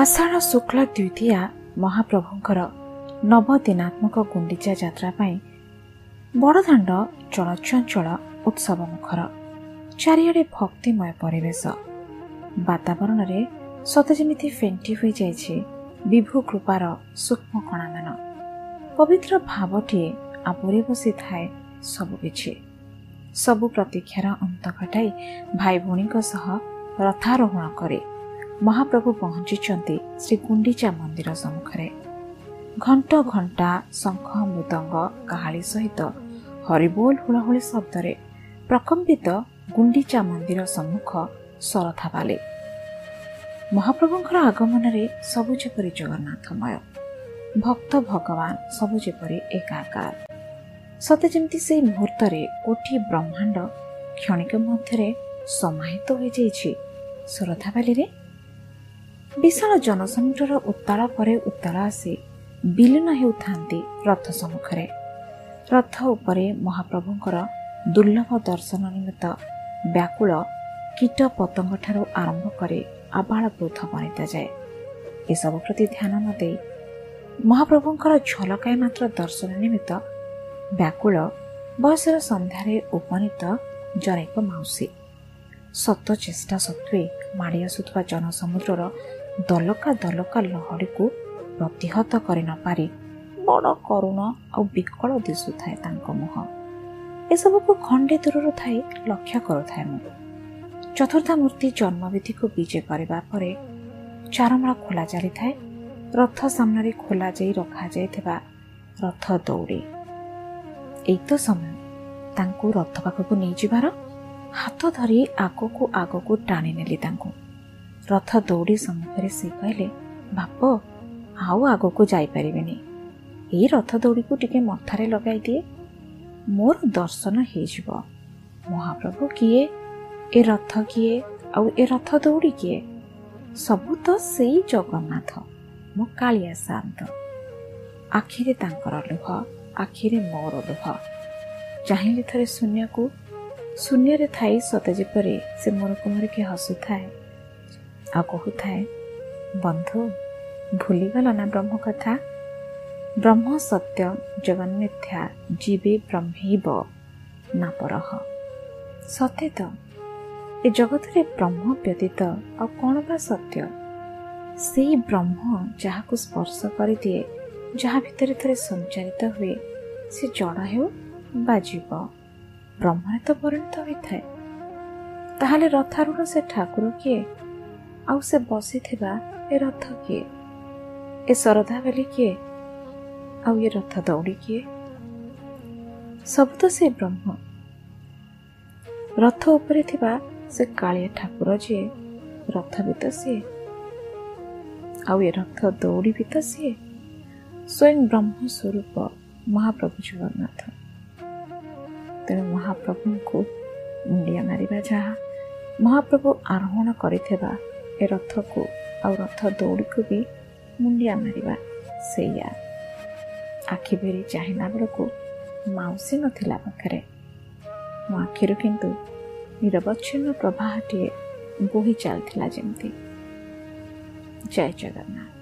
ଆଷାଢ଼ ଶୁକ୍ଳ ଦ୍ୱିତୀୟା ମହାପ୍ରଭୁଙ୍କର ନବଦିନାତ୍ମକ ଗୁଣ୍ଡିଚା ଯାତ୍ରା ପାଇଁ ବଡ଼ଦାଣ୍ଡ ଚଳଚଞ୍ଚଳ ଉତ୍ସବ ମୁଖର ଚାରିଆଡ଼େ ଭକ୍ତିମୟ ପରିବେଶ। ବାତାବରଣରେ ସତେ ଯେମିତି ଫେଣ୍ଟି ହୋଇଯାଇଛି ବିଭୁ କୃପାର ସୂକ୍ଷ୍ମ କଣାମାନ। ପବିତ୍ର ଭାବଟିଏ ଆବୁରି ବସିଥାଏ ସବୁକିଛି ସବୁ ପ୍ରତୀକ୍ଷାର ଅନ୍ତ ଘଟାଇ ଭାଇ ଭଉଣୀଙ୍କ ସହ ରଥାରୋହଣ କରି ମହାପ୍ରଭୁ ପହଞ୍ଚିଛନ୍ତି ଶ୍ରୀ ଗୁଣ୍ଡିଚା ମନ୍ଦିର ସମ୍ମୁଖରେ। ଘଣ୍ଟ ଘଣ୍ଟା ଶଙ୍ଖ ମୃଦଙ୍ଗ କାହାଳି ସହିତ ହରିବୋଲ ହୁଳହୁଳି ଶବ୍ଦରେ ପ୍ରକମ୍ପିତ ଗୁଣ୍ଡିଚା ମନ୍ଦିର ସମ୍ମୁଖ ଶରଥାବାଲି ମହାପ୍ରଭୁଙ୍କର ଆଗମନରେ ସବୁ ଯେପରି ଜଗନ୍ନାଥମୟ ଭକ୍ତ ଭଗବାନ ସବୁ ଯେପରି ଏକାକାର ସତେ ଯେମିତି ସେହି ମୁହୂର୍ତ୍ତରେ କୋଟି ବ୍ରହ୍ମାଣ୍ଡ କ୍ଷଣିକ ମଧ୍ୟରେ ସମାହିତ ହୋଇଯାଇଛି ଶରଧାବାଲିରେ ବିଶାଳ ଜନସମୁଦ୍ରର ଉତ୍ତାଳ ପରେ ଉତ୍ତାଳ ଆସି ବିଲୀନ ହେଉଥାନ୍ତି ରଥ ସମ୍ମୁଖରେ। ରଥ ଉପରେ ମହାପ୍ରଭୁଙ୍କର ଦୁର୍ଲଭ ଦର୍ଶନ ନିମିତ୍ତ ବ୍ୟାକୁଳ କୀଟ ପତଙ୍ଗଠାରୁ ଆରମ୍ଭ କରି ଆବାଳ ବୃଦ୍ଧ ବନିତା ଯାଏ। ଏସବୁ ପ୍ରତି ଧ୍ୟାନ ନ ଦେଇ ମହାପ୍ରଭୁଙ୍କର ଝଲକାଏ ମାତ୍ର ଦର୍ଶନ ନିମିତ୍ତ ବ୍ୟାକୁଳ ବୟସର ସନ୍ଧ୍ୟାରେ ଉପନୀତ ଜନୈକ ମାଉସୀ। ସତ ଚେଷ୍ଟା ସତ୍ତ୍ୱେ ମାଡ଼ି ଆସୁଥିବା ଜନସମୁଦ୍ରର ଦଲକା ଦଲକା ଲହଡ଼ିକୁ ପ୍ରତିହତ କରି ନପାରି ବଡ଼ କରୁଣ ଆଉ ବିକଳ ଦିଶୁଥାଏ ତାଙ୍କ ମୁହଁ। ଏସବୁକୁ ଖଣ୍ଡେ ଦୂରରୁ ଥାଇ ଲକ୍ଷ୍ୟ କରୁଥାଏ ମୁଁ। ଚତୁର୍ଦ୍ଧାମୂର୍ତ୍ତି ଜନ୍ମବିଧିକୁ ବିଜେ କରିବା ପରେ ଚାରମଳ ଖୋଲା ଚାଲିଥାଏ। ରଥ ସାମ୍ନାରେ ଖୋଲା ଯାଇ ରଖାଯାଇଥିବା ରଥ ଦୌଡ଼ି ଏଇ ତ ସମୟ। ତାଙ୍କୁ ରଥ ପାଖକୁ ନେଇଯିବାର ହାତ ଧରି ଆଗକୁ ଆଗକୁ ଟାଣି ନେଲି ତାଙ୍କୁ। ରଥ ଦୌଡ଼ି ସମ୍ମୁଖରେ ସେ କହିଲେ ବାପ ଆଉ ଆଗକୁ ଯାଇପାରିବେନି। ଏଇ ରଥ ଦୌଡ଼ିକୁ ଟିକେ ମଥାରେ ଲଗାଇ ଦିଏ। ମୋର ଦର୍ଶନ ହେଇଯିବ। ମହାପ୍ରଭୁ କିଏ? ଏ ରଥ କିଏ? ଆଉ ଏ ରଥ ଦୌଡ଼ି କିଏ? ସବୁ ତ ସେଇ ଜଗନ୍ନାଥ। ମୋ କାଳିଆ ଶାନ୍ତ ଆଖିରେ ତାଙ୍କର ଲୁହ ଆଖିରେ ମୋର ଲୁହ। ଚାହିଁଲେ ଥରେ ଶୂନ୍ୟକୁ ଶୂନ୍ୟରେ ଥାଇ ସତେ ଯେପରି ସେ ମୋରକୁ ମରିକି ହସୁଥାଏ। ଆଉ କହୁଥାଏ ବନ୍ଧୁ ଭୁଲିଗଲ ନା ବ୍ରହ୍ମ କଥା ବ୍ରହ୍ମ ସତ୍ୟ ଜଗନ୍ମିଥ୍ୟା ଜୀବେ ବ୍ରହ୍ମୈବ ନା ପରହ ସତେ ତ ଏ ଜଗତରେ ବ୍ରହ୍ମ ବ୍ୟତୀତ ଆଉ କ'ଣ ବା ସତ୍ୟ? ସେଇ ବ୍ରହ୍ମ ଯାହାକୁ ସ୍ପର୍ଶ କରିଦିଏ ଯାହା ଭିତରେ ଥରେ ସଞ୍ଚାରିତ ହୁଏ ସେ ଜଡ଼ ହେଉ ବା ଜୀବ ବ୍ରହ୍ମରେ ତ ପରିଣତ ହୋଇଥାଏ। ତାହେଲେ ରଥାରୂଢ଼ ସେ ଠାକୁର କିଏ? ଆଉ ସେ ବସିଥିବା ଏ ରଥ କିଏ? ଏ ଶରଧା ବେଲି କିଏ? ଆଉ ଏ ରଥ ଦୌଡ଼ି କିଏ? ସବୁ ତ ସେ ବ୍ରହ୍ମ। ରଥ ଉପରେ ଥିବା ସେ କାଳିଆ ଠାକୁର ଯିଏ ରଥ ବି ତ ସିଏ। ଆଉ ଏ ରଥ ଦୌଡ଼ି ବି ତ ସିଏ। ସ୍ୱୟଂ ବ୍ରହ୍ମ ସ୍ୱରୂପ ମହାପ୍ରଭୁ ଜଗନ୍ନାଥ। ତେଣୁ ମହାପ୍ରଭୁଙ୍କୁ ମୁଣ୍ଡିଆ ମାରିବା ଯାହା ମହାପ୍ରଭୁ ଆରୋହଣ କରିଥିବା ଏ ରଥକୁ ଆଉ ରଥ ଦୌଡ଼ିକୁ ବି ମୁଣ୍ଡିଆ ମାରିବା ସେଇଆ। ଆଖି ଭେରି ଚାହିଁଲା ବେଳକୁ ମାଉସୀ ନଥିଲା ପାଖରେ। ମୋ ଆଖିରୁ କିନ୍ତୁ ନିରବଚ୍ଛିନ୍ନ ପ୍ରବାହଟିଏ ବୋହି ଚାଲିଥିଲା ଯେମିତି। ଜୟ ଜଗନ୍ନାଥ।